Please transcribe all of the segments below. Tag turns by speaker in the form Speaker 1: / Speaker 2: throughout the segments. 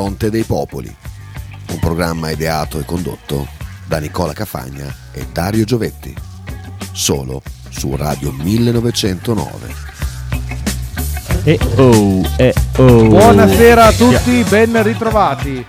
Speaker 1: fronte dei popoli. Un programma ideato e condotto da Nicola Cafagna e Dario Giovetti. Solo su Radio 1909.
Speaker 2: E oh, e oh.
Speaker 3: Buonasera a tutti, ben ritrovati.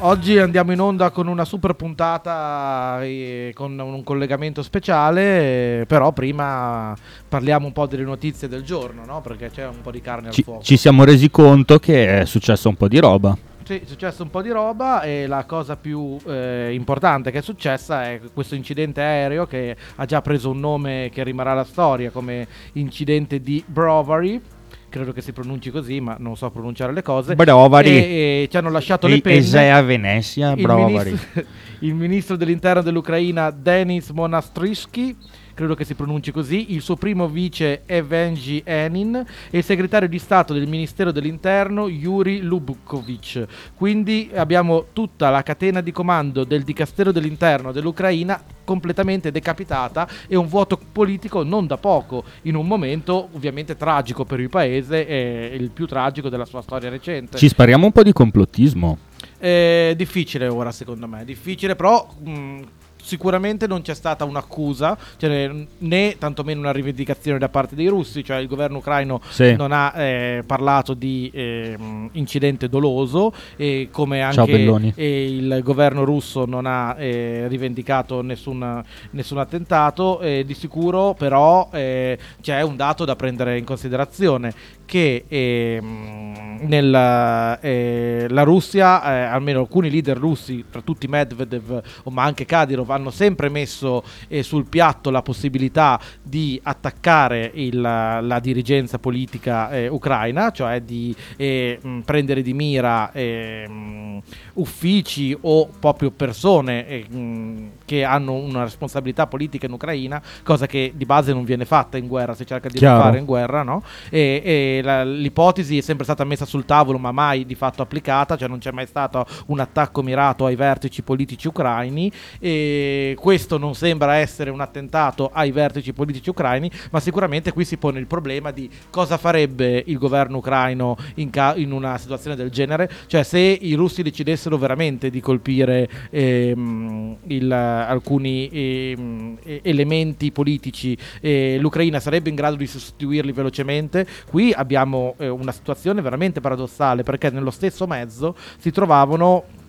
Speaker 3: Oggi andiamo in onda con una super puntata eh, con un collegamento speciale, eh, però prima parliamo un po' delle notizie del giorno, no? Perché c'è un po' di carne al
Speaker 2: Ci,
Speaker 3: fuoco.
Speaker 2: ci siamo resi conto che è successo un po' di roba.
Speaker 3: Sì, è successo un po' di roba e la cosa più eh, importante che è successa è questo incidente aereo che ha già preso un nome che rimarrà alla storia come incidente di Brovary. Credo che si pronunci così, ma non so pronunciare le cose.
Speaker 2: Brovary.
Speaker 3: E, e ci hanno lasciato le penne.
Speaker 2: Esea Venezia,
Speaker 3: il
Speaker 2: Brovary.
Speaker 3: ministro, il ministro dell'interno dell'Ucraina Denis Monastrisky, credo che si pronunci così, il suo primo vice Evgeny Enin e il segretario di Stato del Ministero dell'Interno Yuri Lubkovic. Quindi abbiamo tutta la catena di comando del Dicastero dell'Interno dell'Ucraina completamente decapitata e un vuoto politico non da poco in un momento ovviamente tragico per il paese e il più tragico della sua storia recente.
Speaker 2: Ci spariamo un po' di complottismo.
Speaker 3: È difficile ora, secondo me. Difficile, però. mh, Sicuramente non c'è stata un'accusa, cioè, né tantomeno una rivendicazione da parte dei russi, cioè il governo ucraino
Speaker 2: Sì.
Speaker 3: non ha eh, parlato di ehm, incidente doloso e come anche
Speaker 2: Belloni.
Speaker 3: e il governo russo non ha eh, rivendicato nessun, nessun attentato. eh, di sicuro però eh, c'è un dato da prendere in considerazione che ehm, nella, eh, la Russia, eh, almeno alcuni leader russi, tra tutti Medvedev ma anche Kadyrov, hanno sempre messo eh, sul piatto la possibilità di attaccare il- la dirigenza politica eh, ucraina, cioè di eh, prendere di mira eh, mh, uffici o proprio persone eh, mh, che hanno una responsabilità politica in Ucraina, cosa che di base non viene fatta in guerra, si cerca di
Speaker 2: Chiaro.
Speaker 3: fare in guerra, no? E, e la- l'ipotesi è sempre stata messa sul tavolo, ma mai di fatto applicata, cioè non c'è mai stato un attacco mirato ai vertici politici ucraini. E questo non sembra essere un attentato ai vertici politici ucraini, ma sicuramente qui si pone il problema di cosa farebbe il governo ucraino in, ca- in una situazione del genere, cioè se i russi decidessero veramente di colpire ehm, il- alcuni ehm, e- elementi politici, eh, l'Ucraina sarebbe in grado di sostituirli velocemente. Qui abbiamo eh, una situazione veramente paradossale perché nello stesso mezzo si trovavano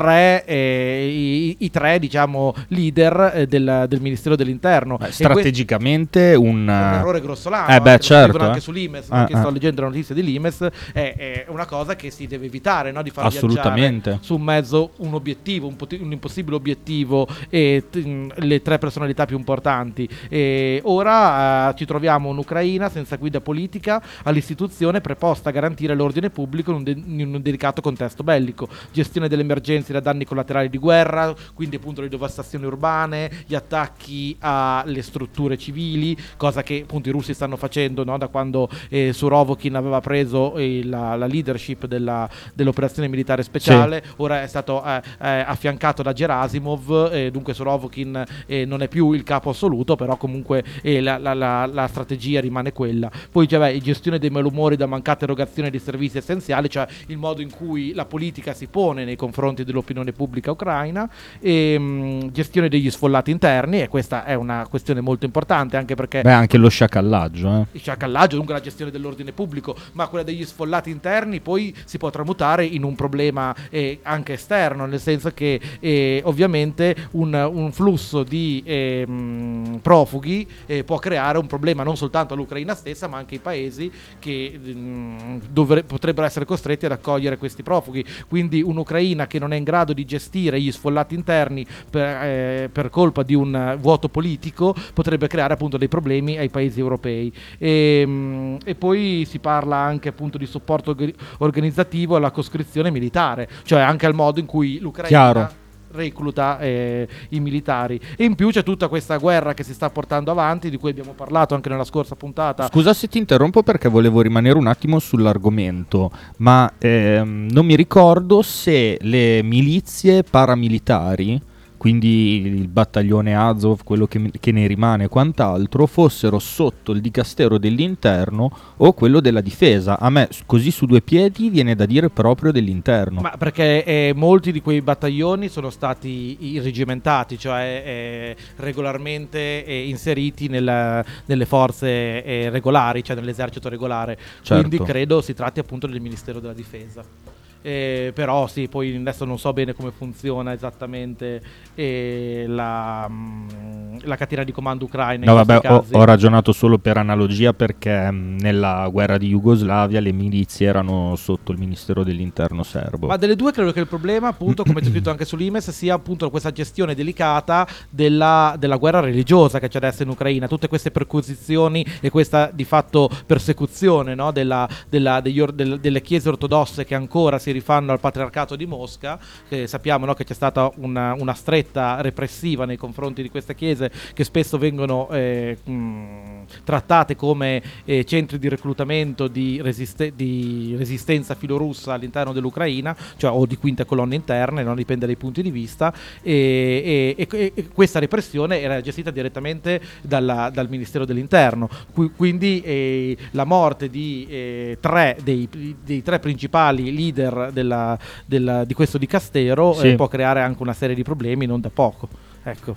Speaker 3: tre, eh, i, i tre diciamo, leader eh, del, del Ministero dell'Interno.
Speaker 2: Beh,
Speaker 3: E que-
Speaker 2: strategicamente un...
Speaker 3: un errore grossolano.
Speaker 2: Eh beh,
Speaker 3: eh, lo
Speaker 2: certo,
Speaker 3: anche
Speaker 2: eh.
Speaker 3: su Limes,
Speaker 2: Ah, ah.
Speaker 3: sto leggendo la notizia di Limes, è, è una cosa che si deve evitare, no? di far
Speaker 2: Assolutamente.
Speaker 3: viaggiare su un mezzo un obiettivo, un, poti- un impossibile obiettivo e t- le tre personalità più importanti. E ora eh, ci troviamo un'Ucraina senza guida politica all'istituzione preposta a garantire l'ordine pubblico in un, de- in un delicato contesto bellico, gestione delle emergenze da danni collaterali di guerra, quindi appunto le devastazioni urbane, gli attacchi alle strutture civili, cosa che appunto i russi stanno facendo no? da quando eh, Surovokin aveva preso eh, la, la leadership della- dell'operazione militare speciale, ora è stato eh, affiancato da Gerasimov, eh, dunque Surovokin eh, non è più il capo assoluto, però comunque eh, la, la- la- strategia rimane quella. Poi c'è beh, gestione dei malumori da mancata erogazione di servizi essenziali, cioè il modo in cui la politica si pone nei confronti dell'opinione pubblica ucraina, e, mh, gestione degli sfollati interni, e questa è una questione molto importante anche perché
Speaker 2: Beh, anche lo sciacallaggio, eh.
Speaker 3: il sciacallaggio, dunque la gestione dell'ordine pubblico, ma quella degli sfollati interni poi si può tramutare in un problema eh, anche esterno, nel senso che eh, ovviamente un, un flusso di ehm, profughi eh, può creare un problema non soltanto all'Ucraina stessa, ma anche ai paesi che mm, dovre- potrebbero essere costretti ad accogliere questi profughi. Quindi un'Ucraina che non è in grado di gestire gli sfollati interni per, eh, per colpa di un vuoto politico potrebbe creare appunto dei problemi ai paesi europei. E, mm, e poi si parla anche appunto di supporto orga- organizzativo alla coscrizione militare, cioè anche al modo in cui l'Ucraina
Speaker 2: Chiaro.
Speaker 3: Recluta eh, i militari. E in più c'è tutta questa guerra che si sta portando avanti, di cui abbiamo parlato anche nella scorsa puntata.
Speaker 2: Scusa se ti interrompo perché volevo rimanere un attimo sull'argomento, ma ehm, non mi ricordo se le milizie paramilitari quindi il battaglione Azov, quello che, che, ne rimane e quant'altro, fossero sotto il dicastero dell'interno o quello della difesa. A me così su due piedi viene da dire proprio dell'interno.
Speaker 3: Ma perché eh, molti di quei battaglioni sono stati irregimentati, cioè eh, regolarmente eh, inseriti nella, nelle forze eh, regolari, cioè nell'esercito regolare. Certo. Quindi credo si tratti appunto del Ministero della Difesa. Eh, però sì, poi adesso non so bene come funziona esattamente eh, la, mm, la, catena di comando ucraina.
Speaker 2: No, vabbè, ho, ho, ragionato solo per analogia perché mh, mm, nella guerra di Jugoslavia le milizie erano sotto il Ministero dell'Interno serbo.
Speaker 3: Ma delle due credo che il problema, appunto, come c'è scritto anche sull'Imes, sia appunto questa gestione delicata della, della guerra religiosa che c'è adesso in Ucraina, tutte queste perquisizioni e questa di fatto persecuzione no, della, della, degli, del, delle chiese ortodosse che ancora si rifanno al patriarcato di Mosca, che sappiamo no, che c'è stata una, una, stretta repressiva nei confronti di queste chiese che spesso vengono eh, mh, trattate come eh, centri di reclutamento di, resiste- di, resistenza filorussa all'interno dell'Ucraina, cioè o di quinte colonne interne, non dipende dai punti di vista, e, e, e, e questa repressione era gestita direttamente dalla, dal Ministero dell'Interno, Qu- quindi eh, la morte di eh, tre dei, dei tre principali leader della, della, di questo dicastero sì. eh, può creare anche una serie di problemi non da poco. Ecco.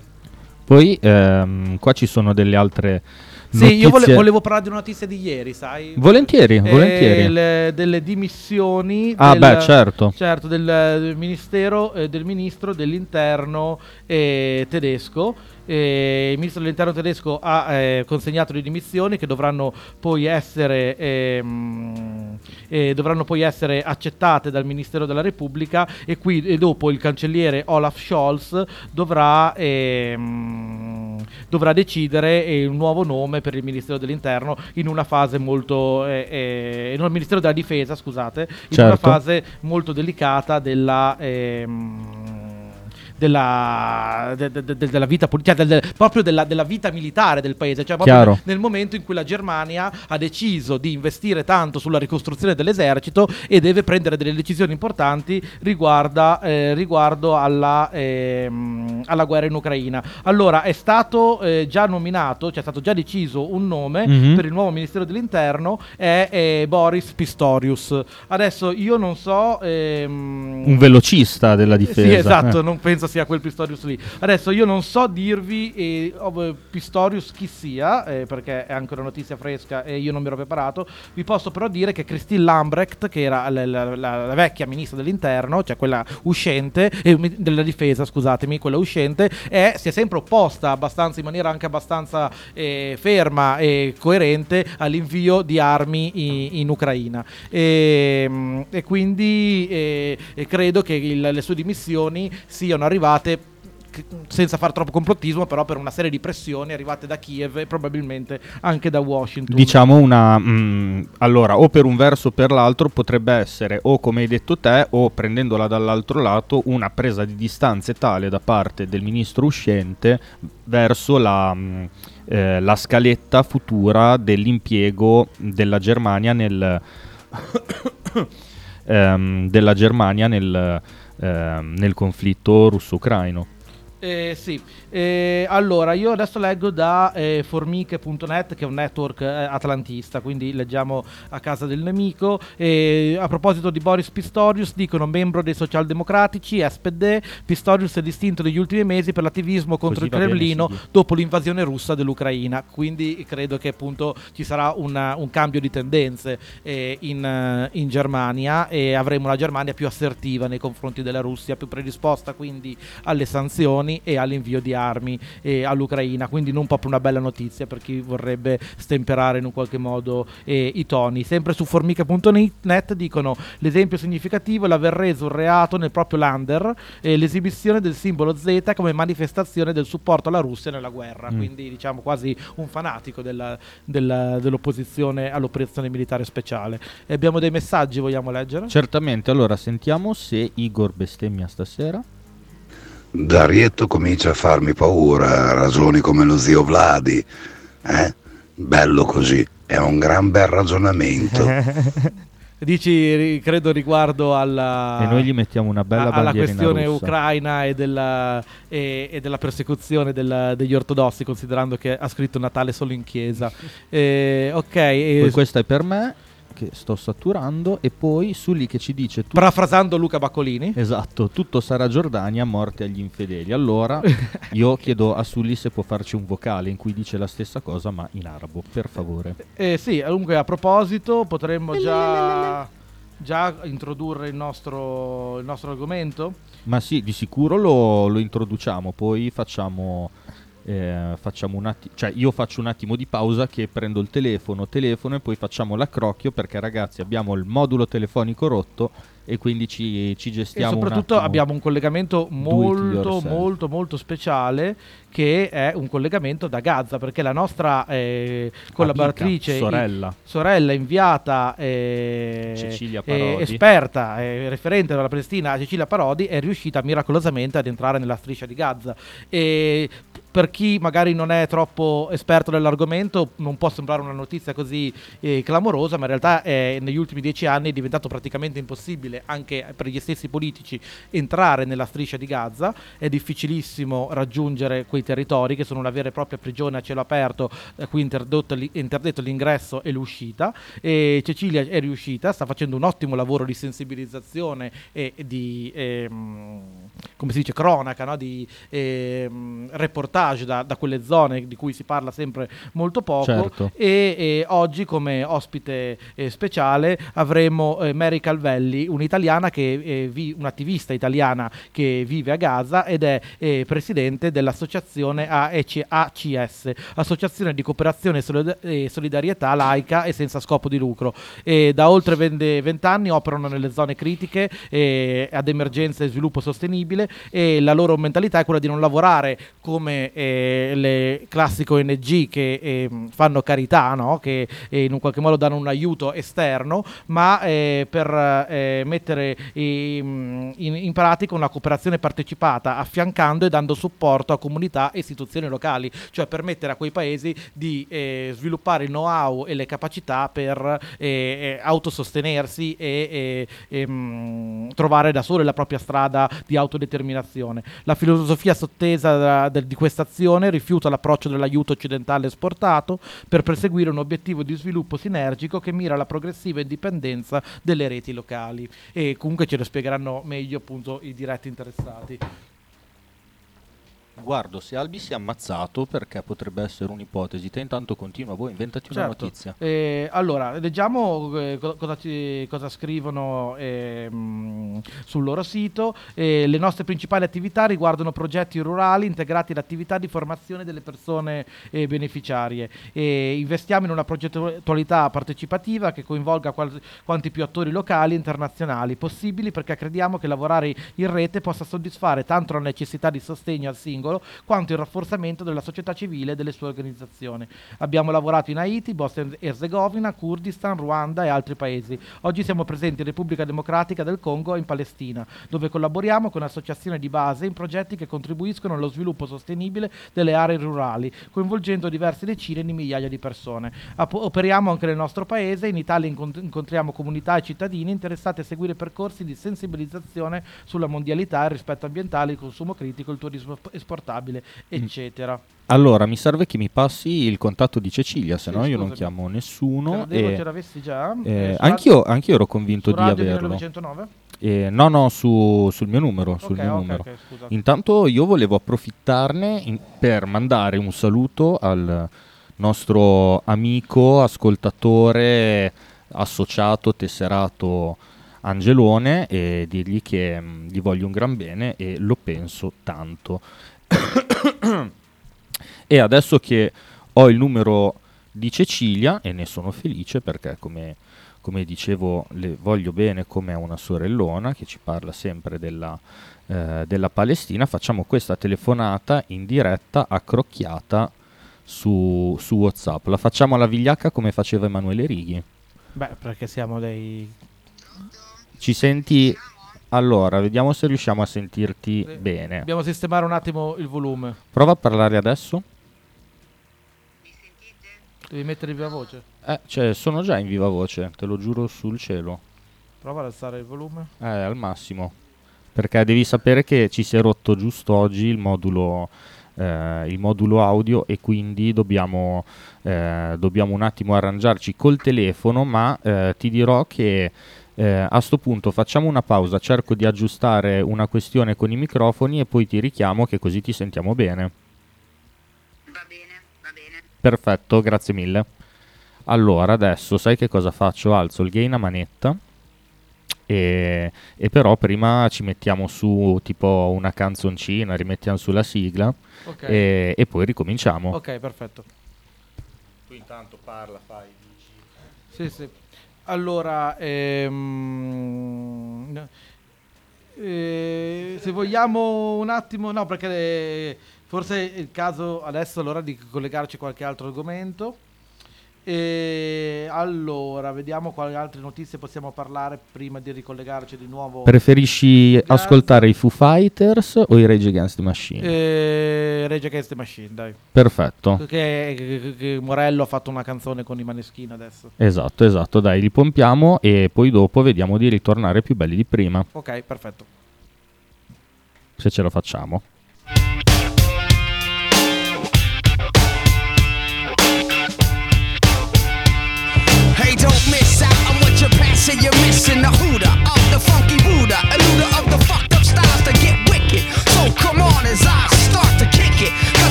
Speaker 2: Poi ehm, qua ci sono delle altre
Speaker 3: sì, notizie... io vole- volevo parlare di una notizia di ieri, sai?
Speaker 2: Volentieri, eh, volentieri.
Speaker 3: Le, delle dimissioni
Speaker 2: ah,
Speaker 3: del,
Speaker 2: beh, certo.
Speaker 3: Certo, del, del ministero eh, del ministro dell'interno eh, tedesco eh, il ministro dell'interno tedesco ha eh, consegnato le dimissioni che dovranno poi essere, ehm, eh, dovranno poi essere accettate dal Ministero della Repubblica e qui e dopo il cancelliere Olaf Scholz dovrà, ehm, dovrà decidere un nuovo nome per il Ministero dell'interno in una fase molto eh, eh, no, il Ministero della Difesa scusate in certo. una fase molto delicata della ehm, della, de, de, de, della vita politica, cioè proprio della, della, vita militare del paese, cioè proprio nel momento in cui la Germania ha deciso di investire tanto sulla ricostruzione dell'esercito e deve prendere delle decisioni importanti riguarda, eh, riguardo alla, eh, alla, guerra in Ucraina. Allora è stato eh, già nominato, cioè è stato già deciso un nome mm-hmm. per il nuovo Ministero dell'Interno, è, è, Boris Pistorius. Adesso io non so...
Speaker 2: Ehm, un velocista della difesa.
Speaker 3: Sì, esatto, non penso sia quel Pistorius lì. Adesso io non so dirvi eh, Pistorius chi sia, eh, perché è anche una notizia fresca e io non mi ero preparato. Vi posso però dire che Christine Lambrecht, che era la, la, la, la vecchia ministra dell'interno, cioè quella uscente, eh, della difesa, scusatemi, quella uscente, è, si è sempre opposta abbastanza in maniera anche abbastanza eh, ferma e coerente all'invio di armi in, in Ucraina. E, ehm, e quindi eh, credo che il, le sue dimissioni siano arrivate arrivate senza fare troppo complottismo, però per una serie di pressioni arrivate da Kiev e probabilmente anche da Washington.
Speaker 2: Diciamo una... Mh, mm, allora, o per un verso o per l'altro potrebbe essere, o come hai detto te, o prendendola dall'altro lato, una presa di distanze tale da parte del ministro uscente verso la... Mh, mm, eh, la scaletta futura dell'impiego della Germania nel, ehm, della Germania nel, nel conflitto russo-ucraino.
Speaker 3: Eh, sì, eh, allora io adesso leggo da eh, formiche.net che è un network eh, atlantista, quindi leggiamo a casa del nemico. a proposito di Boris Pistorius, dicono membro dei socialdemocratici, SPD, Pistorius è distinto negli ultimi mesi per l'attivismo contro Così il Cremlino bene, sì. dopo l'invasione russa dell'Ucraina, quindi credo che appunto ci sarà una, un cambio di tendenze eh, in, in Germania e avremo una Germania più assertiva nei confronti della Russia, più predisposta quindi alle sanzioni sanzioni e all'invio di armi eh, all'Ucraina, quindi non proprio una bella notizia per chi vorrebbe stemperare in un qualche modo eh, i toni. Sempre su formica.net dicono l'esempio significativo è l'aver reso un reato nel proprio lander eh, l'esibizione del simbolo Z come manifestazione del supporto alla Russia nella guerra, mm. quindi diciamo quasi un fanatico della, della, dell'opposizione all'operazione militare speciale. E abbiamo dei messaggi, vogliamo leggere?
Speaker 2: Certamente, allora sentiamo se Igor bestemmia stasera.
Speaker 4: Darietto comincia a farmi paura, ragioni come lo zio Vladi, eh? bello così, è un gran bel ragionamento.
Speaker 3: Dici, credo riguardo alla,
Speaker 2: E noi gli mettiamo una bella
Speaker 3: a- alla questione
Speaker 2: rossa.
Speaker 3: ucraina e della, e- e della persecuzione del- degli ortodossi, considerando che ha scritto Natale solo in chiesa. Eh, ok, e-
Speaker 2: Poi questa è per me, che sto saturando, e poi su lì che ci dice... tu-
Speaker 3: parafrasando Luca Baccolini.
Speaker 2: Esatto, tutto sarà Giordania, morte agli infedeli. Allora io chiedo a Sully se può farci un vocale in cui dice la stessa cosa ma in arabo, per favore.
Speaker 3: Eh, sì, comunque a proposito potremmo già, già introdurre il nostro, il nostro argomento.
Speaker 2: Ma sì, di sicuro lo, lo introduciamo, poi facciamo, eh, facciamo un attimo, cioè io faccio un attimo di pausa che prendo il telefono, telefono e poi facciamo l'accrocchio perché ragazzi abbiamo il modulo telefonico rotto e quindi ci, ci
Speaker 3: E
Speaker 2: gestiamo un
Speaker 3: soprattutto
Speaker 2: attimo.
Speaker 3: abbiamo un collegamento molto molto molto speciale che è un collegamento da Gaza perché la nostra eh, collaboratrice
Speaker 2: Amica, sorella.
Speaker 3: sorella inviata eh,
Speaker 2: Cecilia
Speaker 3: eh, esperta eh, referente dalla Palestina Cecilia Parodi è riuscita miracolosamente ad entrare nella striscia di Gaza e per chi magari non è troppo esperto dell'argomento non può sembrare una notizia così eh, clamorosa ma in realtà è, negli ultimi dieci anni è diventato praticamente impossibile anche per gli stessi politici entrare nella striscia di Gaza è difficilissimo raggiungere quei territori che sono una vera e propria prigione a cielo aperto da cui è interdetto l'ingresso e l'uscita e Cecilia è riuscita sta facendo un ottimo lavoro di sensibilizzazione e di ehm, come si dice cronaca no? di ehm, reportage da, da quelle zone di cui si parla sempre molto poco
Speaker 2: Certo.
Speaker 3: e, e oggi come ospite eh, speciale avremo eh, Mary Calvelli, un'italiana che eh, vi- un'attivista italiana che vive a Gaza ed è eh, presidente dell'associazione ACS, Associazione di Cooperazione e Solida- Solidarietà laica e senza scopo di lucro. E da oltre 20 20 anni operano nelle zone critiche eh, ad emergenza e sviluppo sostenibile e la loro mentalità è quella di non lavorare come eh, le classiche ONG che eh, fanno carità, no? che eh, in un qualche modo danno un aiuto esterno, ma eh, per eh, mettere ehm, in, in pratica una cooperazione partecipata, affiancando e dando supporto a comunità e istituzioni locali, cioè permettere a quei paesi di eh, sviluppare il know-how e le capacità per eh, eh, autosostenersi e, e, ehm, trovare da sole la propria strada di autodeterminazione. La filosofia sottesa da- del- di questa azione rifiuta l'approccio dell'aiuto occidentale esportato per perseguire un obiettivo di sviluppo sinergico che mira alla progressiva indipendenza delle reti locali. E comunque ce lo spiegheranno meglio appunto i diretti interessati.
Speaker 2: Guardo se Albi si è ammazzato perché potrebbe essere un'ipotesi. Te intanto continua, voi inventati una
Speaker 3: Certo.
Speaker 2: notizia.
Speaker 3: Eh, allora, leggiamo eh, co- cosa, ci- cosa scrivono ehm, sul loro sito. Eh, le nostre principali attività riguardano progetti rurali integrati ad attività di formazione delle persone eh, beneficiarie. Investiamo in una progettualità partecipativa che coinvolga qual- quanti più attori locali e internazionali possibili perché crediamo che lavorare in rete possa soddisfare tanto la necessità di sostegno al singolo quanto il rafforzamento della società civile e delle sue organizzazioni. Abbiamo lavorato in Haiti, Bosnia e Erzegovina, Kurdistan, Ruanda e altri paesi. Oggi siamo presenti in Repubblica Democratica del Congo e in Palestina, dove collaboriamo con associazioni di base in progetti che contribuiscono allo sviluppo sostenibile delle aree rurali, coinvolgendo diverse decine di migliaia di persone. Operiamo anche nel nostro paese, in Italia incont- incontriamo comunità e cittadini interessati a seguire percorsi di sensibilizzazione sulla mondialità, il rispetto ambientale, il consumo critico, il turismo esportabile, eccetera.
Speaker 2: Allora, mi serve che mi passi il contatto di Cecilia, se
Speaker 3: Sì,
Speaker 2: no io non chiamo nessuno.
Speaker 3: Credevo
Speaker 2: e-
Speaker 3: ce l'avessi già.
Speaker 2: eh,
Speaker 3: Eh,
Speaker 2: anch'io, anch'io ero convinto di averlo.
Speaker 3: 1909?
Speaker 2: Eh, no, no, su- sul mio numero. sul
Speaker 3: Ok,
Speaker 2: mio
Speaker 3: ok,
Speaker 2: numero.
Speaker 3: ok, scusa.
Speaker 2: Intanto io volevo approfittarne in- per mandare un saluto al nostro amico, ascoltatore, associato, tesserato Angelone e dirgli che mm, gli voglio un gran bene e lo penso tanto. E adesso che ho il numero di Cecilia e ne sono felice perché come, come dicevo le voglio bene come a una sorellona che ci parla sempre della, eh, della Palestina, facciamo questa telefonata in diretta accrocchiata su, su Whatsapp. La facciamo alla vigliacca come faceva Emanuele Righi.
Speaker 3: Beh, perché siamo dei...
Speaker 2: Ci senti? Allora, vediamo se riusciamo a sentirti
Speaker 3: Sì.
Speaker 2: bene.
Speaker 3: Dobbiamo sistemare un attimo il volume.
Speaker 2: Prova a parlare adesso.
Speaker 3: Devi mettere viva voce.
Speaker 2: Eh, cioè, sono già in viva voce, te lo giuro sul cielo.
Speaker 3: Prova ad alzare il volume.
Speaker 5: Eh, al massimo. Perché devi sapere che ci si è rotto giusto oggi il modulo, eh, il modulo audio e quindi dobbiamo, eh, dobbiamo un attimo arrangiarci col telefono, ma eh, ti dirò che eh, a sto punto facciamo una pausa, cerco di aggiustare una questione con i microfoni e poi ti richiamo che così ti sentiamo bene.
Speaker 6: Va bene, va bene.
Speaker 5: Perfetto, grazie mille. Allora, adesso sai che cosa faccio? Alzo il gain a manetta e, e però prima ci mettiamo su tipo una canzoncina, rimettiamo sulla sigla
Speaker 3: Ok.
Speaker 5: e, e poi ricominciamo.
Speaker 3: Ok, perfetto.
Speaker 5: Tu intanto parla, fai,
Speaker 3: Sì, sì. Allora, ehm, eh, se vogliamo un attimo, no, perché eh, forse è il caso adesso allora di collegarci a qualche altro argomento. E allora, vediamo quali altre notizie possiamo parlare prima di ricollegarci di nuovo.
Speaker 5: Preferisci
Speaker 3: Gaza.
Speaker 5: ascoltare i Foo Fighters o i Rage Against the Machine?
Speaker 3: Eh, Rage Against the Machine, dai.
Speaker 5: Perfetto.
Speaker 3: Perché che- che Morello ha fatto una canzone con i Maneskin adesso.
Speaker 5: Esatto, esatto, dai, li pompiamo e poi dopo vediamo di ritornare più belli di prima,
Speaker 3: Ok, perfetto.
Speaker 5: se ce lo facciamo.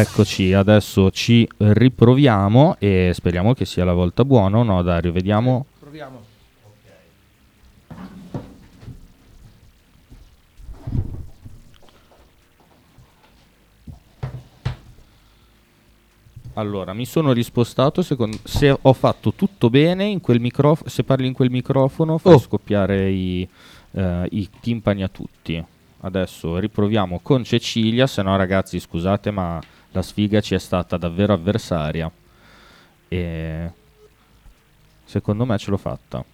Speaker 5: Eccoci, adesso ci riproviamo e speriamo che sia la volta buona no Dario, vediamo.
Speaker 3: Proviamo.
Speaker 5: Allora, mi sono rispostato secondo- se ho fatto tutto bene in quel microfono, se parli in quel microfono fai
Speaker 3: Oh.
Speaker 5: scoppiare i, eh, i timpani a tutti. Adesso riproviamo con Cecilia, se no ragazzi scusate ma la sfiga ci è stata davvero avversaria e secondo me ce l'ho fatta.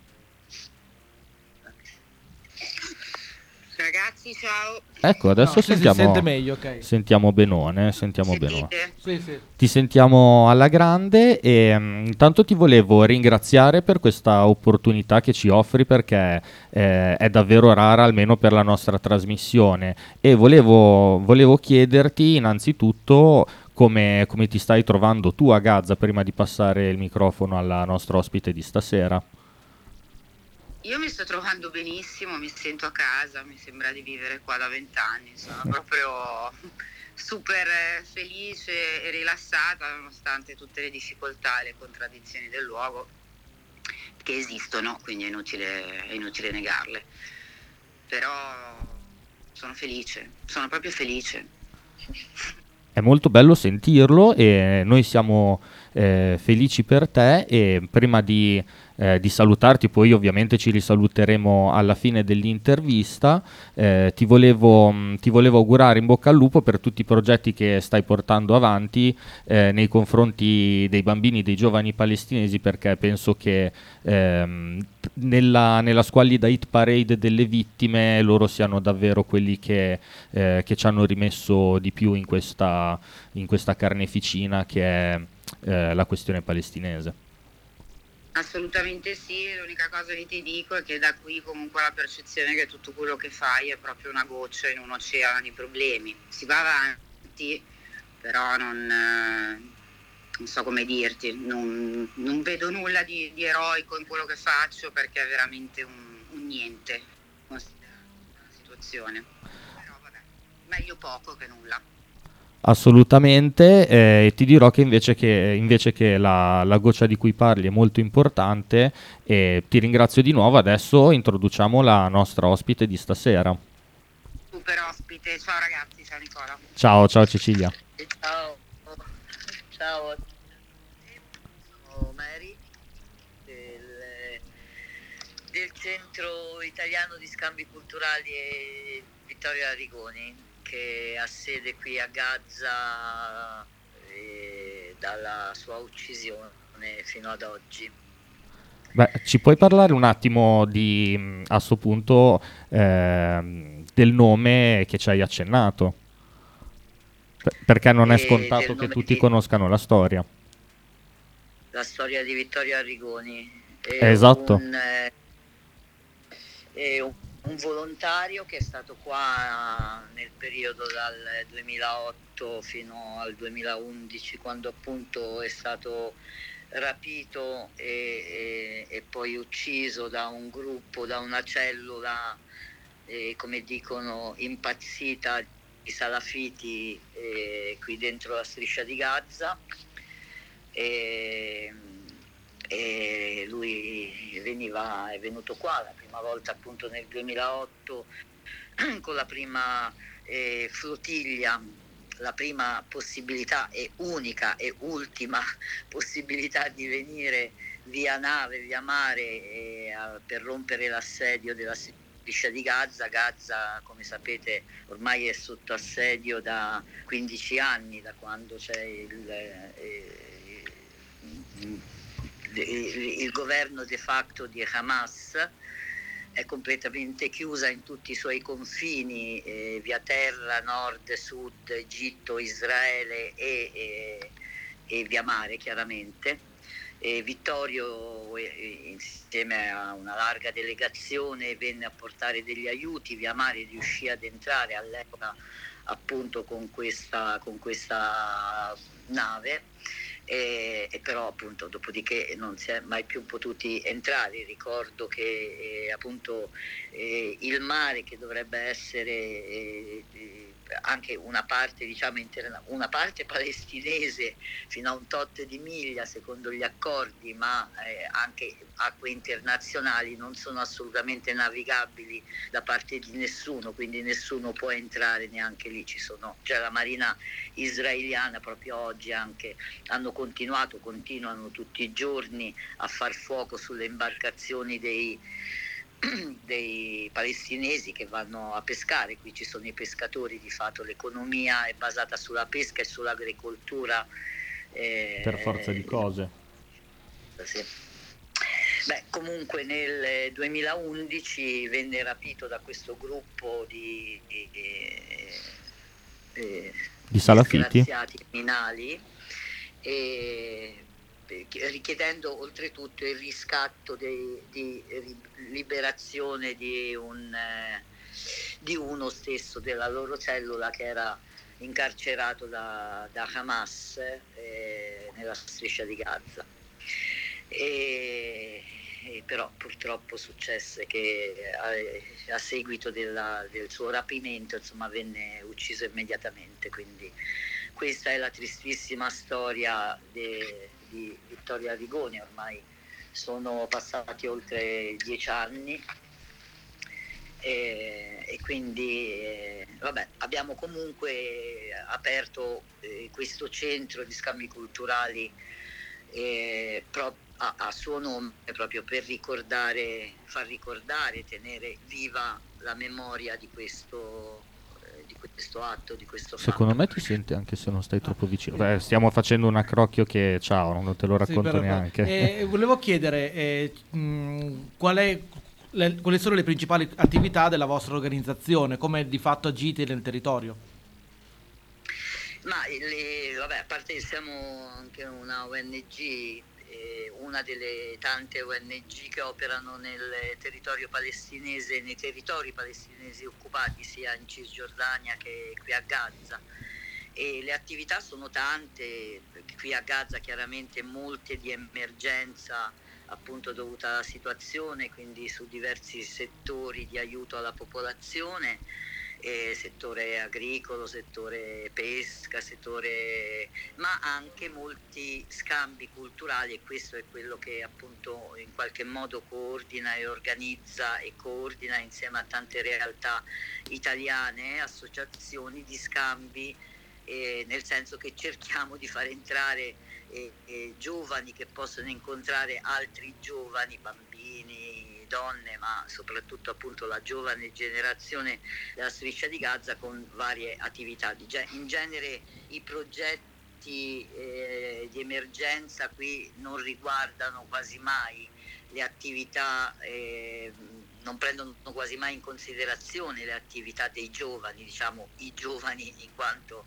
Speaker 6: Ragazzi, ciao.
Speaker 5: Ecco, adesso
Speaker 3: No,
Speaker 5: sentiamo,
Speaker 3: si sente meglio, ok.
Speaker 5: sentiamo benone, sentiamo benone.
Speaker 6: Sentite?
Speaker 3: Sì, sì.
Speaker 5: Ti sentiamo alla grande e mm, intanto ti volevo ringraziare per questa opportunità che ci offri perché eh, è davvero rara almeno per la nostra trasmissione e volevo, volevo chiederti innanzitutto come, come ti stai trovando tu a Gaza prima di passare il microfono alla nostra ospite di stasera.
Speaker 6: Io mi sto trovando benissimo, mi sento a casa, mi sembra di vivere qua da vent'anni, sono proprio super felice e rilassata nonostante tutte le difficoltà e le contraddizioni del luogo. che esistono, quindi è inutile, è inutile negarle. Però sono felice, sono proprio felice.
Speaker 2: È molto bello sentirlo e noi siamo eh, felici per te e prima di eh, di salutarti, poi ovviamente ci risaluteremo alla fine dell'intervista. Eh, ti, volevo, mh, ti, volevo, augurare in bocca al lupo per tutti i progetti che stai portando avanti eh, nei confronti dei bambini, dei giovani palestinesi, perché penso che ehm, nella, nella, squallida hit parade delle vittime loro siano davvero quelli che, eh, che ci hanno rimesso di più in questa, in questa carneficina che è eh, la questione palestinese.
Speaker 6: Assolutamente sì, l'unica cosa che ti dico è che da qui comunque la percezione che tutto quello che fai è proprio una goccia in un oceano di problemi. Si va avanti, però non, eh, non so come dirti, non, non vedo nulla di, di, eroico in quello che faccio perché è veramente un, un niente la situazione. Però vabbè, meglio poco che nulla.
Speaker 2: Assolutamente, eh, ti dirò che invece che, invece che la, la, goccia di cui parli è molto importante e ti ringrazio di nuovo, adesso introduciamo la nostra ospite di stasera.
Speaker 6: Super ospite, ciao ragazzi, ciao Nicola.
Speaker 2: Ciao, ciao Cecilia.
Speaker 7: Ciao, ciao, sono Mary del, del Centro Italiano di Scambi Culturali e Vittorio Arrigoni che ha sede qui a Gaza eh, dalla sua uccisione fino ad oggi.
Speaker 2: Beh, ci puoi parlare un attimo di, a questo punto eh, del nome che ci hai accennato? Perché non è scontato che tutti di... conoscano la storia.
Speaker 7: La storia di Vittorio Arrigoni.
Speaker 2: È esatto.
Speaker 7: Un, eh, è un un volontario che è stato qua nel periodo dal 2008 fino al 2011 quando appunto è stato rapito e, e, e poi ucciso da un gruppo, da una cellula, eh, come dicono, impazzita di salafiti eh, qui dentro la striscia di Gaza. E, e lui veniva, è venuto qua la prima volta appunto nel 2008 con la prima eh, flottiglia la prima possibilità e unica e ultima possibilità di venire via nave, via mare eh, per rompere l'assedio della striscia di Gaza. Gaza, come sapete, ormai è sotto assedio da 15 anni, da quando c'è il, eh, il governo de facto di Hamas è completamente chiusa in tutti i suoi confini, eh, via terra, nord, sud, Egitto, Israele e, e, e via mare chiaramente. E Vittorio eh, insieme a una larga delegazione venne a portare degli aiuti, via mare riuscì ad entrare all'epoca appunto con questa, con questa nave e, e, però appunto dopodiché non si è mai più potuti entrare. Ricordo che eh, appunto eh, il mare che dovrebbe essere eh, anche una parte, diciamo, interna- una parte palestinese fino a un tot di miglia secondo gli accordi, ma eh, anche acque internazionali non sono assolutamente navigabili da parte di nessuno, quindi nessuno può entrare neanche lì. Ci sono, cioè la marina israeliana proprio oggi anche hanno continuato, continuano tutti i giorni a far fuoco sulle imbarcazioni dei dei palestinesi che vanno a pescare, qui ci sono i pescatori, di fatto l'economia è basata sulla pesca e sull'agricoltura.
Speaker 2: Eh, per forza di cose.
Speaker 7: Sì. Beh, comunque nel 2011 venne rapito da questo gruppo di, di,
Speaker 2: di, di salafiti
Speaker 7: criminali e richiedendo oltretutto il riscatto de, di liberazione di, un, eh, di, uno stesso della loro cellula che era incarcerato da, da Hamas eh, nella striscia di Gaza. E, e però purtroppo successe che a, a seguito della, del suo rapimento insomma, venne ucciso immediatamente. Quindi questa è la tristissima storia de, di Vittorio Arrigoni, ormai sono passati oltre dieci anni. E, e quindi eh, vabbè, abbiamo comunque aperto eh, questo centro di scambi culturali eh, pro- a, a, suo nome proprio per ricordare, far ricordare, tenere viva la memoria di questo, questo atto, di questo
Speaker 2: Secondo
Speaker 7: fatto.
Speaker 2: me ti senti anche se non stai troppo vicino. Beh, stiamo facendo un accrocchio che ciao, non te lo racconto
Speaker 3: Sì,
Speaker 2: neanche.
Speaker 3: eh, volevo chiedere eh, mh, qual è- le- quali sono le principali attività della vostra organizzazione, come di fatto agite nel territorio.
Speaker 7: Ma le- vabbè, a parte che siamo anche una ONG, una delle tante ONG che operano nel territorio palestinese, nei territori palestinesi occupati sia in Cisgiordania che qui a Gaza. E le attività sono tante, qui a Gaza chiaramente molte di emergenza appunto dovuta alla situazione, quindi su diversi settori di aiuto alla popolazione eh, settore agricolo, settore pesca, settore, ma anche molti scambi culturali e questo è quello che appunto in qualche modo coordina e organizza e coordina insieme a tante realtà italiane, associazioni di scambi, eh, nel senso che cerchiamo di far entrare eh, eh, giovani che possono incontrare altri giovani, bambini, donne, ma soprattutto appunto la giovane generazione della striscia di Gaza con varie attività. In genere i progetti eh, di emergenza qui non riguardano quasi mai le attività, eh, non prendono quasi mai in considerazione le attività dei giovani, diciamo i giovani in quanto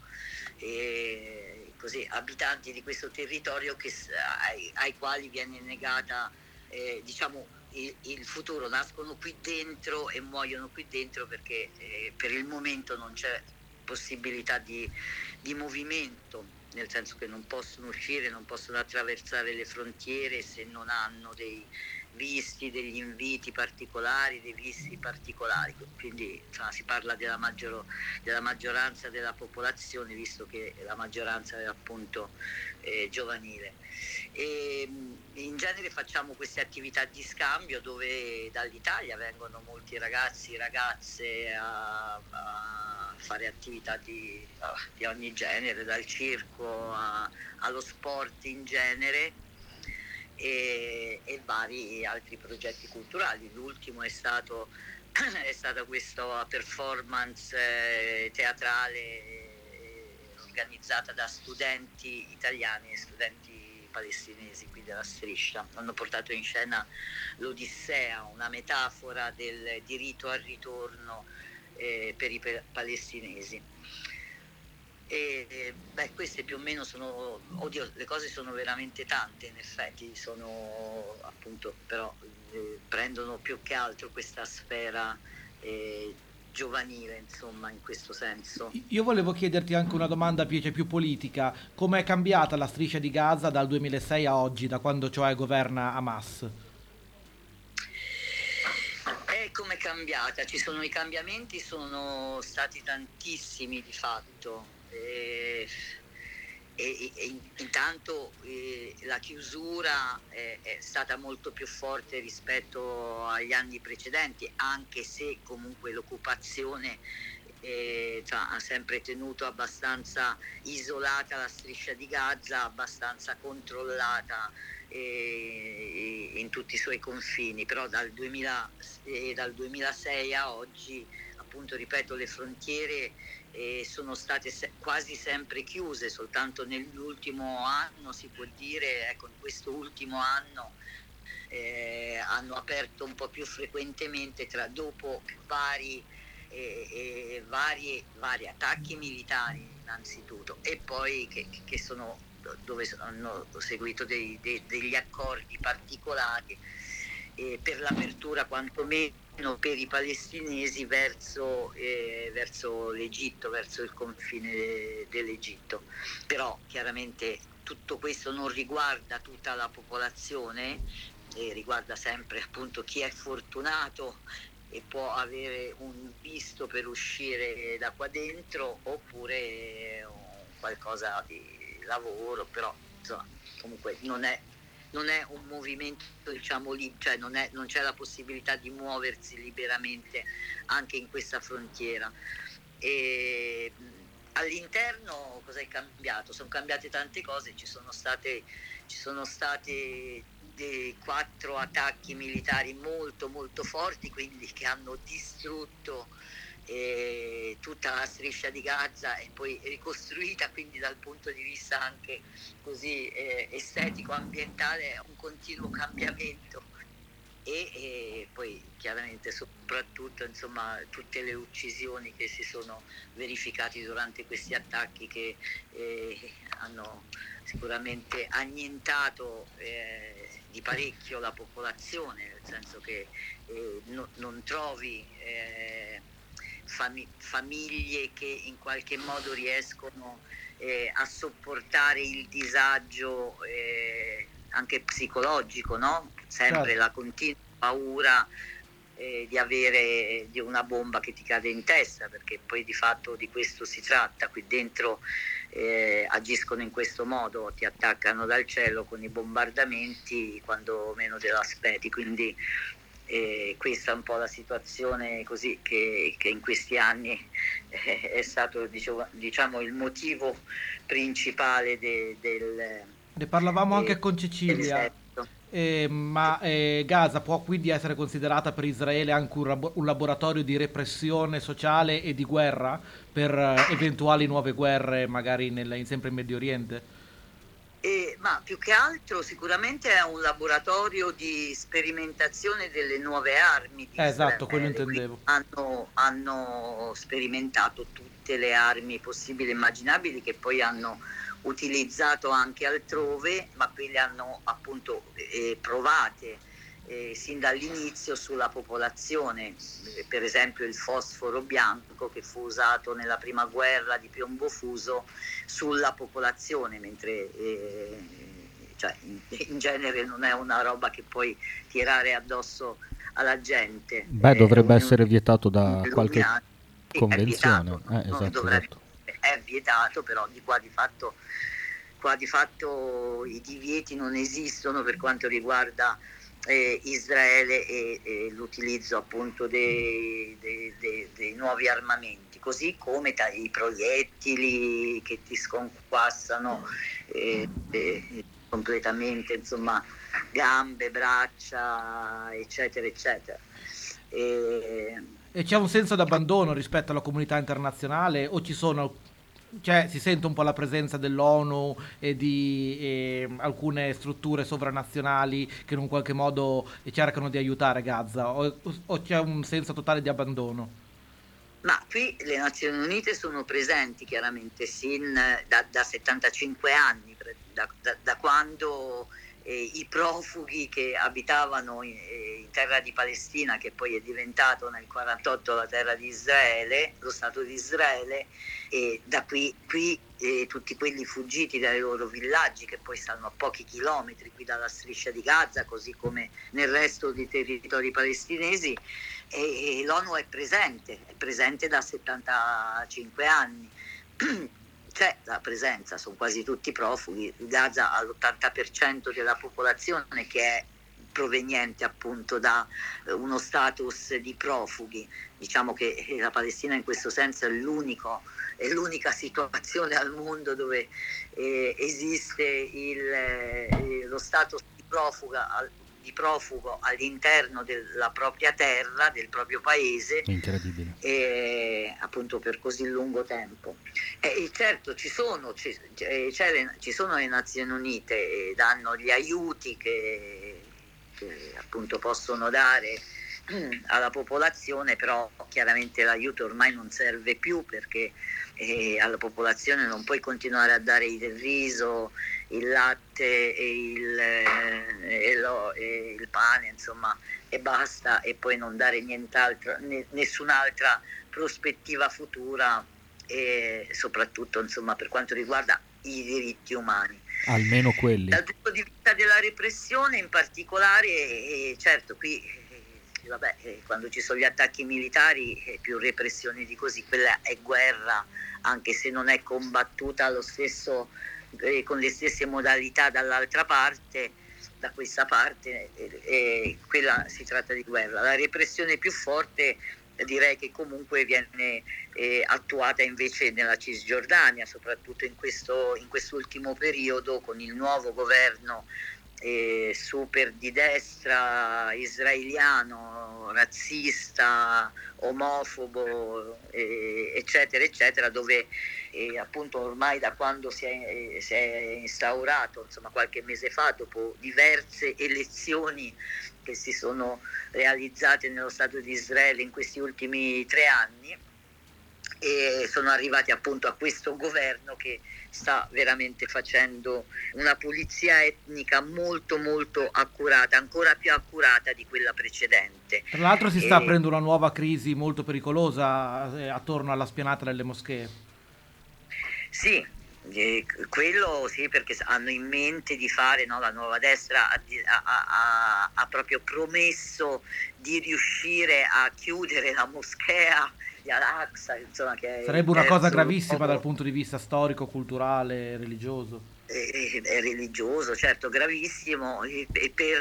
Speaker 7: eh, così, abitanti di questo territorio che, ai, ai quali viene negata eh, diciamo, il, il futuro, nascono qui dentro e muoiono qui dentro perché eh, per il momento non c'è possibilità di, di movimento, nel senso che non possono uscire, non possono attraversare le frontiere se non hanno dei visti, degli inviti particolari, dei visti particolari. Quindi insomma, si parla della, maggior- della maggioranza della popolazione, visto che la maggioranza è appunto eh, giovanile. E, mh, in genere facciamo queste attività di scambio dove dall'Italia vengono molti ragazzi e ragazze a, a fare attività di, di ogni genere, dal circo a- allo sport in genere e, e vari altri progetti culturali. L'ultimo è stato è stata questa performance eh, teatrale eh, organizzata da studenti italiani e studenti palestinesi qui della striscia. Hanno portato in scena l'Odissea, una metafora del diritto al ritorno eh, per i palestinesi. E eh, beh, queste più o meno sono, oddio, le cose sono veramente tante in effetti, sono appunto, però eh, prendono più che altro questa sfera eh, giovanile, insomma, in questo senso.
Speaker 3: Io volevo chiederti anche una domanda più, più politica. Come è cambiata la striscia di Gaza dal 2006 a oggi, da quando cioè governa Hamas?
Speaker 7: E come è cambiata? Ci sono i cambiamenti, sono stati tantissimi di fatto. E, e- e in- intanto eh, la chiusura è, è stata molto più forte rispetto agli anni precedenti, anche se comunque l'occupazione eh, cioè, ha sempre tenuto abbastanza isolata la striscia di Gaza, abbastanza controllata eh, in tutti i suoi confini, però dal, 2000 eh, dal 2006 a oggi, appunto ripeto, le frontiere eh, sono state se- quasi sempre chiuse, soltanto nell'ultimo anno si può dire, ecco, in questo ultimo anno eh, hanno aperto un po' più frequentemente tra dopo vari, eh, eh, vari, vari attacchi militari innanzitutto e poi che, che sono dove hanno seguito dei- dei- degli accordi particolari per l'apertura quantomeno per i palestinesi verso, eh, verso l'Egitto, verso il confine de- dell'Egitto. Però chiaramente tutto questo non riguarda tutta la popolazione, eh, riguarda sempre appunto chi è fortunato e può avere un visto per uscire da qua dentro oppure eh, qualcosa di lavoro, però insomma comunque non è non è un movimento diciamo lì, cioè non, è, non c'è la possibilità di muoversi liberamente anche in questa frontiera. E, all'interno cosa è cambiato? Sono cambiate tante cose, ci sono state, ci sono state quattro attacchi militari molto molto forti, quindi che hanno distrutto tutta la striscia di Gaza e poi ricostruita, quindi dal punto di vista anche così eh, estetico, ambientale, è un continuo cambiamento. E, e, poi chiaramente soprattutto insomma, tutte le uccisioni che si sono verificate durante questi attacchi che eh, hanno sicuramente annientato eh, di parecchio la popolazione, nel senso che eh, no, non trovi eh, fami- famiglie che in qualche modo riescono eh, a sopportare il disagio eh, anche psicologico, no? sempre certo. la continua paura eh, di avere di una bomba che ti cade in testa, perché poi di fatto di questo si tratta, qui dentro eh, agiscono in questo modo, ti attaccano dal cielo con i bombardamenti quando meno te l'aspetti, quindi eh, questa è un po' la situazione così che, che in questi anni eh, è stato diciamo, diciamo, il motivo principale de, del...
Speaker 3: Ne parlavamo de, anche con Cecilia. Eh, ma eh, Gaza può quindi essere considerata per Israele anche un, un laboratorio di repressione sociale e di guerra per eh, eventuali nuove guerre, magari nel, sempre in Medio Oriente?
Speaker 7: Eh, ma più che altro sicuramente è un laboratorio di sperimentazione delle nuove armi.
Speaker 3: Eh, esatto, quello intendevo.
Speaker 7: Hanno, hanno, sperimentato tutte le armi possibili e immaginabili che poi hanno utilizzato anche altrove, ma poi le hanno appunto eh, provate eh, sin dall'inizio sulla popolazione, per esempio il fosforo bianco che fu usato nella prima guerra di piombo fuso sulla popolazione, mentre eh, cioè, in, in, genere non è una roba che puoi tirare addosso alla gente.
Speaker 2: Beh, dovrebbe eh, essere vietato da qualche convenzione.
Speaker 7: È vietato, eh, esatto, dovrebbe, esatto. è vietato, però di qua di fatto qua di fatto i divieti non esistono per quanto riguarda eh, Israele e, e, l'utilizzo appunto dei, dei, dei, dei, nuovi armamenti, così come i proiettili che ti sconquassano eh, eh, completamente, insomma, gambe, braccia, eccetera, eccetera.
Speaker 3: E, e c'è un senso d'abbandono rispetto alla comunità internazionale o ci sono cioè, si sente un po' la presenza dell'ONU e di e alcune strutture sovranazionali che in un qualche modo cercano di aiutare Gaza o, o c'è un senso totale di abbandono?
Speaker 7: Ma qui le Nazioni Unite sono presenti chiaramente sin da, da 75 anni, da, da, da quando eh, i profughi che abitavano in, eh, in, terra di Palestina, che poi è diventato nel 1948 la terra di Israele, lo Stato di Israele, e da qui, qui eh, tutti quelli fuggiti dai loro villaggi che poi stanno a pochi chilometri qui dalla striscia di Gaza, così come nel resto dei territori palestinesi, e, e l'ONU è presente, è presente da 75 anni. c'è la presenza, sono quasi tutti profughi, Gaza ha l'80% della popolazione che è proveniente appunto da eh, uno status di profughi. Diciamo che eh, la Palestina in questo senso è, è l'unica situazione al mondo dove eh, esiste il, eh, lo status di profuga di profugo all'interno della propria terra, del proprio paese, e, appunto per così lungo tempo. E, certo ci sono, ci, le, ci sono le Nazioni Unite e danno gli aiuti che, che appunto possono dare alla popolazione, però chiaramente l'aiuto ormai non serve più perché eh, alla popolazione non puoi continuare a dare il riso, il latte e il, eh, e lo, e il pane, insomma, e basta, e poi non dare nient'altro, nessun'altra prospettiva futura e soprattutto insomma, per quanto riguarda i diritti umani.
Speaker 2: Almeno quelli.
Speaker 7: Dal punto di vista della repressione in particolare, eh, certo qui eh, vabbè, eh, quando ci sono gli attacchi militari è più repressione di così, quella è guerra, anche se non è combattuta allo stesso eh, con le stesse modalità dall'altra parte, da questa parte, e, e quella si tratta di guerra. La repressione più forte direi che comunque viene eh, attuata invece nella Cisgiordania, soprattutto in, questo, in quest'ultimo periodo con il nuovo governo eh, super di destra, israeliano, razzista, omofobo, eh, eccetera, eccetera, dove eh, appunto ormai da quando si è, si è, instaurato, insomma qualche mese fa, dopo diverse elezioni che si sono realizzate nello Stato di Israele in questi ultimi tre anni, e sono arrivati appunto a questo governo che sta veramente facendo una pulizia etnica molto molto accurata, ancora più accurata di quella precedente.
Speaker 3: Tra l'altro si sta e... aprendo una nuova crisi molto pericolosa eh, attorno alla spianata delle moschee.
Speaker 7: Sì, eh, quello sì, perché hanno in mente di fare no, la nuova destra, ha, ha, ha, proprio promesso di riuscire a chiudere la moschea di Al-Aqsa. Insomma, che
Speaker 3: Sarebbe una cosa gravissima dal punto di vista storico, culturale, religioso
Speaker 7: è religioso, certo gravissimo, per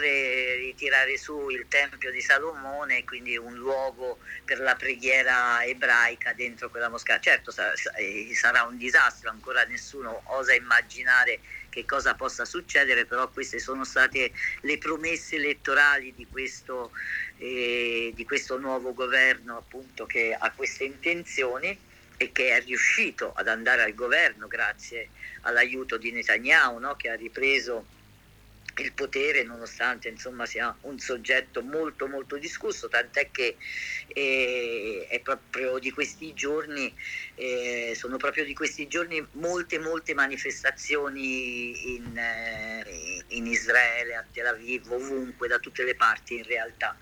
Speaker 7: ritirare su il Tempio di Salomone, quindi un luogo per la preghiera ebraica dentro quella moschea. Certo sarà un disastro, ancora nessuno osa immaginare che cosa possa succedere, però queste sono state le promesse elettorali di questo, eh, di questo nuovo governo appunto che ha queste intenzioni e che è riuscito ad andare al governo grazie all'aiuto di Netanyahu no? che ha ripreso il potere nonostante insomma sia un soggetto molto molto discusso tant'è che eh, è proprio di questi giorni eh, sono proprio di questi giorni molte molte manifestazioni in, eh, in Israele a Tel Aviv ovunque da tutte le parti in realtà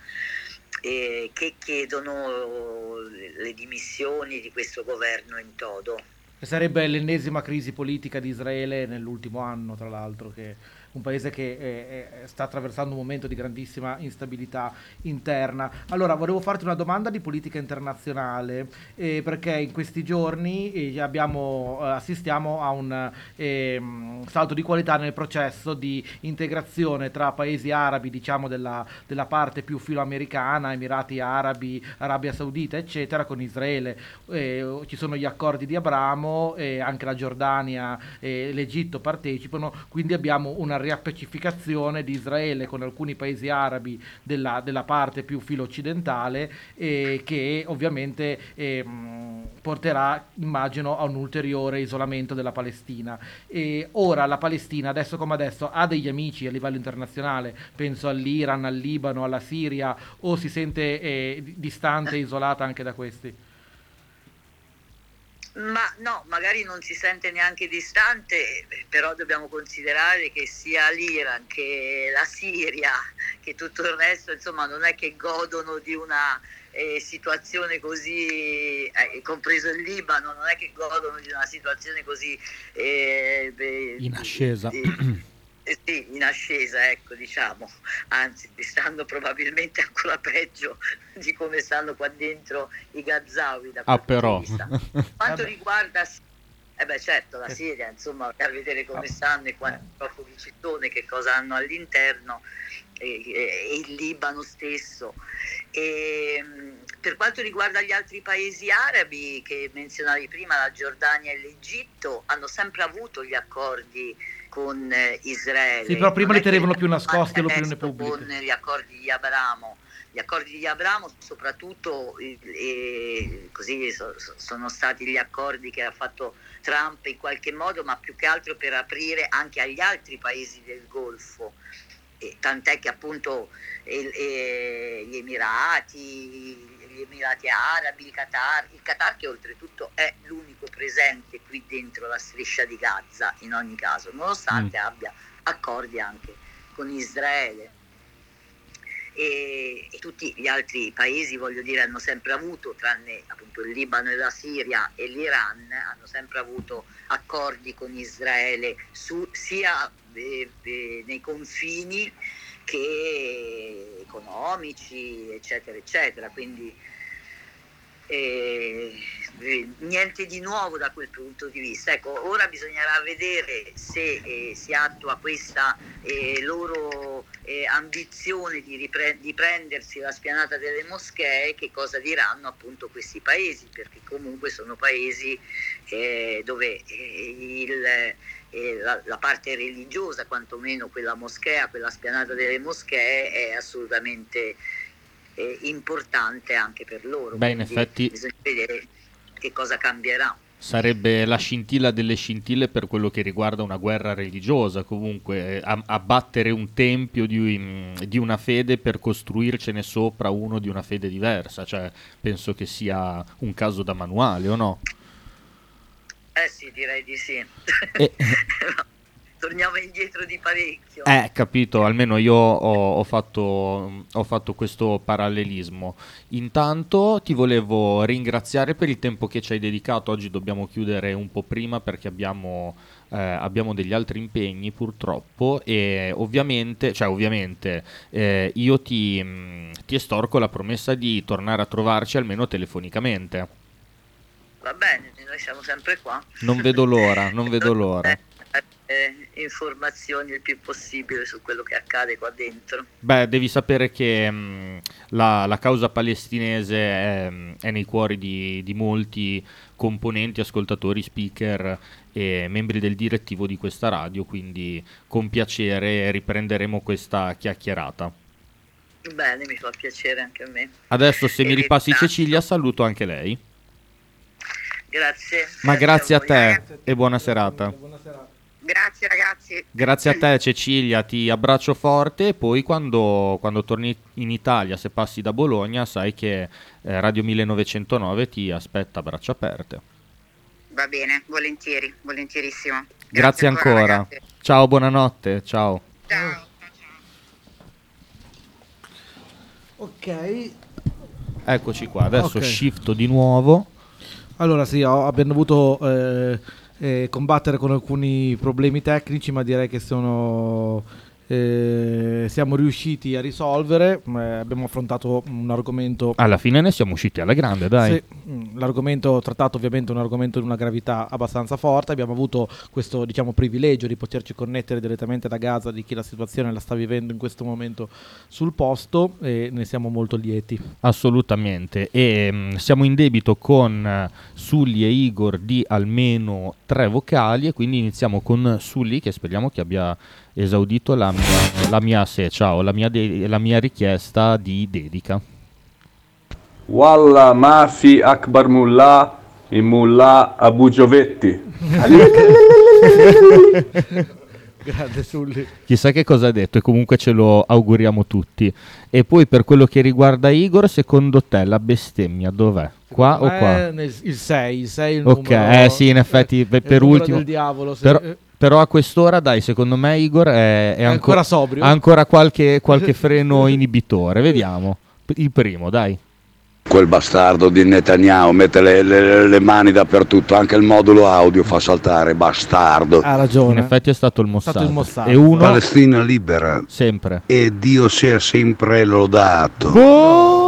Speaker 7: eh, che chiedono le dimissioni di questo governo in toto.
Speaker 3: E sarebbe l'ennesima crisi politica di Israele nell'ultimo anno, tra l'altro, che un paese che è, è, sta attraversando un momento di grandissima instabilità interna. Allora, volevo farti una domanda di politica internazionale, eh, perché in questi giorni eh, abbiamo, eh, assistiamo a un ehm, salto di qualità nel processo di integrazione tra paesi arabi, diciamo della, della parte più filoamericana, Emirati Arabi, Arabia Saudita, eccetera, con Israele. Eh, ci sono gli accordi di Abramo, anche la Giordania e l'Egitto partecipano, quindi abbiamo una riappacificazione di Israele con alcuni paesi arabi della, della parte più filo occidentale eh, che ovviamente eh, porterà, immagino, a un ulteriore isolamento della Palestina. E ora la Palestina, adesso come adesso, ha degli amici a livello internazionale, penso all'Iran, al Libano, alla Siria, o si sente eh, distante e isolata anche da questi?
Speaker 7: Ma no, magari non si sente neanche distante, però dobbiamo considerare che sia l'Iran che la Siria, che tutto il resto, insomma, non è che godono di una eh, situazione così, eh, compreso il Libano, non è che godono di una situazione così
Speaker 2: eh, in ascesa.
Speaker 7: Eh sì, in ascesa, ecco, diciamo, anzi, stanno probabilmente ancora peggio di come stanno qua dentro i Gazawi. Da
Speaker 2: ah, però.
Speaker 7: Quanto riguarda eh beh certo, la Siria, insomma, per vedere come stanno e quanti profughi ci sono e che cosa hanno all'interno, e, e, il Libano stesso. E, ehm, per quanto riguarda gli altri paesi arabi che menzionavi prima, la Giordania e l'Egitto, hanno sempre avuto gli accordi con eh, Israele.
Speaker 3: Sì, però prima li tenevano più nascosti all'opinione pubblica.
Speaker 7: Con gli accordi di Abramo. Gli accordi di Abramo soprattutto eh, così so, sono stati gli accordi che ha fatto Trump in qualche modo, ma più che altro per aprire anche agli altri paesi del Golfo. E, tant'è che appunto eh, gli Emirati, gli Emirati Arabi, il Qatar, il Qatar che oltretutto è l'unico presente qui dentro la striscia di Gaza in ogni caso, nonostante mm. abbia accordi anche con Israele. E, e, tutti gli altri paesi, voglio dire, hanno sempre avuto, tranne appunto il Libano e la Siria e l'Iran, hanno sempre avuto accordi con Israele su, sia eh, eh, nei confini che economici, eccetera, eccetera. Quindi eh, niente di nuovo da quel punto di vista. Ecco, ora bisognerà vedere se eh, si attua questa eh, loro eh, ambizione di, ripre- di, prendersi la spianata delle moschee, che cosa diranno appunto questi paesi, perché comunque sono paesi eh, dove il, la, la, parte religiosa, quantomeno quella moschea, quella spianata delle moschee, è assolutamente eh, importante anche per loro.
Speaker 2: Beh, in effetti
Speaker 7: bisogna vedere che cosa cambierà.
Speaker 2: Sarebbe la scintilla delle scintille per quello che riguarda una guerra religiosa, comunque eh, abbattere un tempio di, mm, di, una fede per costruircene sopra uno di una fede diversa, cioè penso che sia un caso da manuale o no?
Speaker 7: Eh sì, direi di sì.
Speaker 2: E...
Speaker 7: torniamo indietro di parecchio.
Speaker 2: Eh, capito, almeno io ho, ho, fatto, ho, fatto, questo parallelismo. Intanto ti volevo ringraziare per il tempo che ci hai dedicato. Oggi dobbiamo chiudere un po' prima perché abbiamo, eh, abbiamo degli altri impegni purtroppo e ovviamente, cioè ovviamente eh, io ti, mh, ti estorco la promessa di tornare a trovarci almeno telefonicamente.
Speaker 7: Va bene, noi siamo sempre qua.
Speaker 2: Non vedo l'ora, non vedo l'ora
Speaker 7: eh, informazioni il più possibile su quello che accade qua dentro.
Speaker 2: Beh, devi sapere che mh, mm, la, la, causa palestinese è, è nei cuori di, di, molti componenti, ascoltatori, speaker e membri del direttivo di questa radio, quindi con piacere riprenderemo questa chiacchierata.
Speaker 7: Bene, mi fa piacere anche a me.
Speaker 2: Adesso se e mi ripassi tanto. Cecilia saluto anche lei.
Speaker 7: Grazie.
Speaker 2: Ma grazie, grazie a, a te e buona serata. Buona serata.
Speaker 6: Grazie ragazzi.
Speaker 2: Grazie a te Cecilia, ti abbraccio forte e poi quando, quando torni in Italia, se passi da Bologna, sai che eh, Radio 1909 ti aspetta a braccia aperte.
Speaker 6: Va bene, volentieri, volentierissimo.
Speaker 2: Grazie, Grazie ancora. ancora. Ciao, buonanotte, ciao.
Speaker 6: Ciao.
Speaker 3: Ok.
Speaker 2: Eccoci qua, adesso okay. shifto di nuovo.
Speaker 3: Allora sì, abbiamo avuto... Eh, combattere con alcuni problemi tecnici, ma direi che sono eh, siamo riusciti a risolvere. Eh, abbiamo affrontato un argomento.
Speaker 2: Alla fine ne siamo usciti alla grande, dai. Sì,
Speaker 3: mm, l'argomento trattato ovviamente è un argomento di una gravità abbastanza forte. Abbiamo avuto questo diciamo, privilegio di poterci connettere direttamente da Gaza di chi la situazione la sta vivendo in questo momento sul posto e ne siamo molto lieti.
Speaker 2: Assolutamente. E mh, mm, siamo in debito con uh, Sully e Igor di almeno tre vocali e quindi iniziamo con Sully che speriamo che abbia esaudito la mia, la mia, se, ciao, la mia, de- la mia richiesta di dedica.
Speaker 8: Walla Mafi Akbar Mullah e Mullah Abu Giovetti.
Speaker 3: Grande Sulli.
Speaker 2: Chissà che cosa ha detto e comunque ce lo auguriamo tutti. E poi per quello che riguarda Igor, secondo te la bestemmia dov'è? Qua o qua?
Speaker 3: Nel, il 6, il 6 il
Speaker 2: Ok,
Speaker 3: numero,
Speaker 2: eh sì, in effetti per, per ultimo.
Speaker 3: Diavolo,
Speaker 2: però, però, a quest'ora, dai, secondo me Igor è, è, è
Speaker 3: ancora sobrio.
Speaker 2: Ha ancora qualche, qualche freno inibitore. Vediamo. Il primo, dai.
Speaker 4: Quel bastardo di Netanyahu mette le, le, le, mani dappertutto, anche il modulo audio fa saltare, bastardo.
Speaker 3: Ha ragione.
Speaker 2: In effetti è stato il Mossad.
Speaker 3: Stato il Mossad.
Speaker 2: E uno...
Speaker 4: Palestina libera.
Speaker 2: Sempre.
Speaker 4: E Dio sia sempre lodato.
Speaker 3: Oh!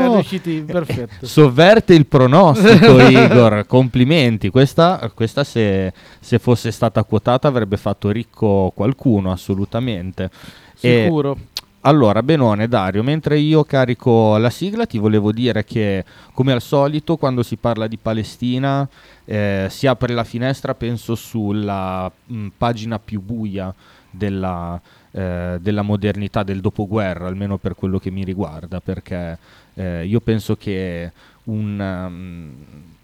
Speaker 3: Siamo riusciti, perfetto.
Speaker 2: Sovverte il pronostico, Igor. Complimenti. Questa, questa se, se, fosse stata quotata avrebbe fatto ricco qualcuno, assolutamente.
Speaker 3: Sicuro. E
Speaker 2: allora, Benone, Dario, mentre io carico la sigla ti volevo dire che come al solito quando si parla di Palestina eh, si apre la finestra, penso, sulla mh, mm, pagina più buia della, eh, della, modernità, del dopoguerra, almeno per quello che mi riguarda, perché eh, io penso che un, um,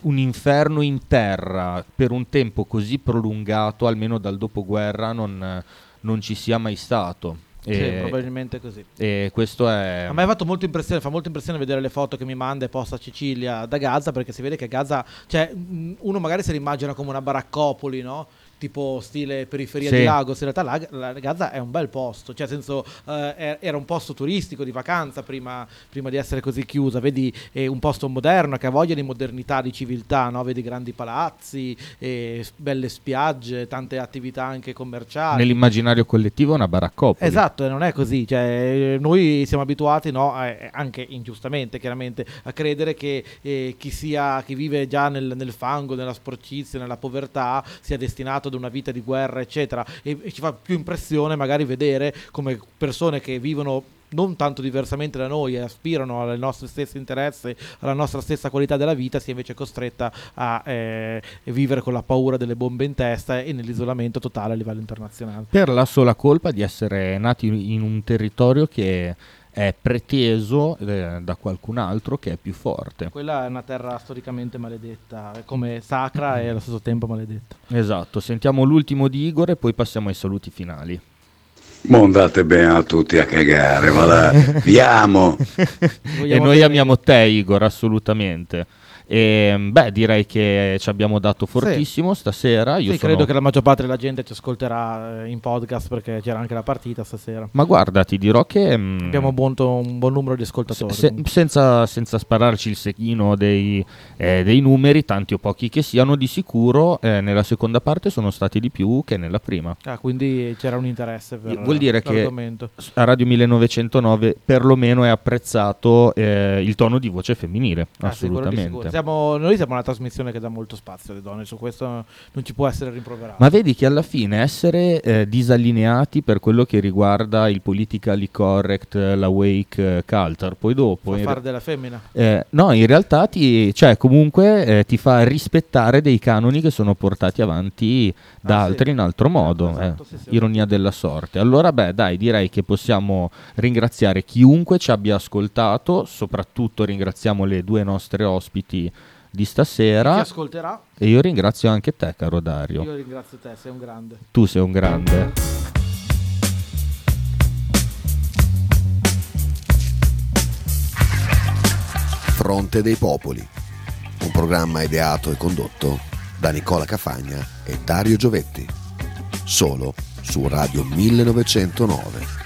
Speaker 2: un inferno in terra per un tempo così prolungato, almeno dal dopoguerra, non, non ci sia mai stato
Speaker 3: e, sì, probabilmente così.
Speaker 2: E questo è...
Speaker 3: A me ha fatto molto impressione, fa molto impressione vedere le foto che mi manda e posta Cecilia da Gaza, perché si vede che Gaza, cioè uno magari se l'immagina come una baraccopoli, no? Tipo stile periferia
Speaker 2: Sì.
Speaker 3: di Lagos, in realtà la, la Gaza è un bel posto, cioè senso eh, era un posto turistico di vacanza prima, prima di essere così chiusa, vedi è un posto moderno che ha voglia di modernità, di civiltà, no? vedi grandi palazzi, eh, belle spiagge, tante attività anche commerciali.
Speaker 2: Nell'immaginario collettivo è una baraccopoli.
Speaker 3: Esatto, e non è così. Cioè, noi siamo abituati, no, eh, anche ingiustamente, chiaramente, a credere che eh, chi, sia, chi vive già nel, nel fango, nella sporcizia, nella povertà, sia destinato ad una vita di guerra, eccetera. E, e ci fa più impressione magari vedere come persone che vivono non tanto diversamente da noi e aspirano alle nostre stesse interessi, alla nostra stessa qualità della vita, sia invece costretta a eh, vivere con la paura delle bombe in testa e nell'isolamento totale a livello internazionale.
Speaker 2: Per la sola colpa di essere nati in un territorio che è preteso eh, da qualcun altro che è più forte.
Speaker 3: Quella è una terra storicamente maledetta, è come sacra e allo stesso tempo maledetta.
Speaker 2: Esatto, sentiamo l'ultimo di Igor e poi passiamo ai saluti finali.
Speaker 4: Ma andate bene a tutti a cagare, là. Vi amo.
Speaker 2: e noi amiamo te Igor, assolutamente. E, beh, direi che ci abbiamo dato fortissimo stasera. Io
Speaker 3: Sì,
Speaker 2: sono-
Speaker 3: credo che la maggior parte della gente ci ascolterà eh, in podcast perché c'era anche la partita stasera.
Speaker 2: Ma guarda, ti dirò che... mm,
Speaker 3: Abbiamo buon, un buon numero di ascoltatori.
Speaker 2: se- senza, senza spararci il sechino dei, eh, dei numeri, tanti o pochi che siano, di sicuro eh, nella seconda parte sono stati di più che nella prima.
Speaker 3: Ah, quindi c'era un interesse per
Speaker 2: Vuol dire che
Speaker 3: l'argomento.
Speaker 2: a Radio 1909 perlomeno è apprezzato eh, il tono di voce femminile,
Speaker 3: Ah, sì, Siamo- noi siamo una trasmissione che dà molto spazio alle donne, su questo non ci può essere rimproverato.
Speaker 2: Ma vedi che alla fine essere eh, disallineati per quello che riguarda il politically correct, eh, la wake eh, culture, poi dopo...
Speaker 3: Fa fare
Speaker 2: re-
Speaker 3: della femmina.
Speaker 2: eh, no, in realtà ti, cioè, comunque eh, ti fa rispettare dei canoni che sono portati avanti da
Speaker 3: Ah, sì.
Speaker 2: altri in altro modo.
Speaker 3: esatto,
Speaker 2: eh.
Speaker 3: sì, sì.
Speaker 2: Ironia della sorte. Allora, beh, dai, direi che possiamo ringraziare chiunque ci abbia ascoltato, soprattutto ringraziamo le due nostre ospiti di
Speaker 3: Chi
Speaker 2: stasera.
Speaker 3: ascolterà?
Speaker 2: E io ringrazio anche te, caro Dario.
Speaker 3: Io ringrazio te, sei un grande.
Speaker 2: Tu sei un grande.
Speaker 1: Fronte dei Popoli, un programma ideato e condotto da Nicola Cafagna e Dario Giovetti, solo su Radio 1909.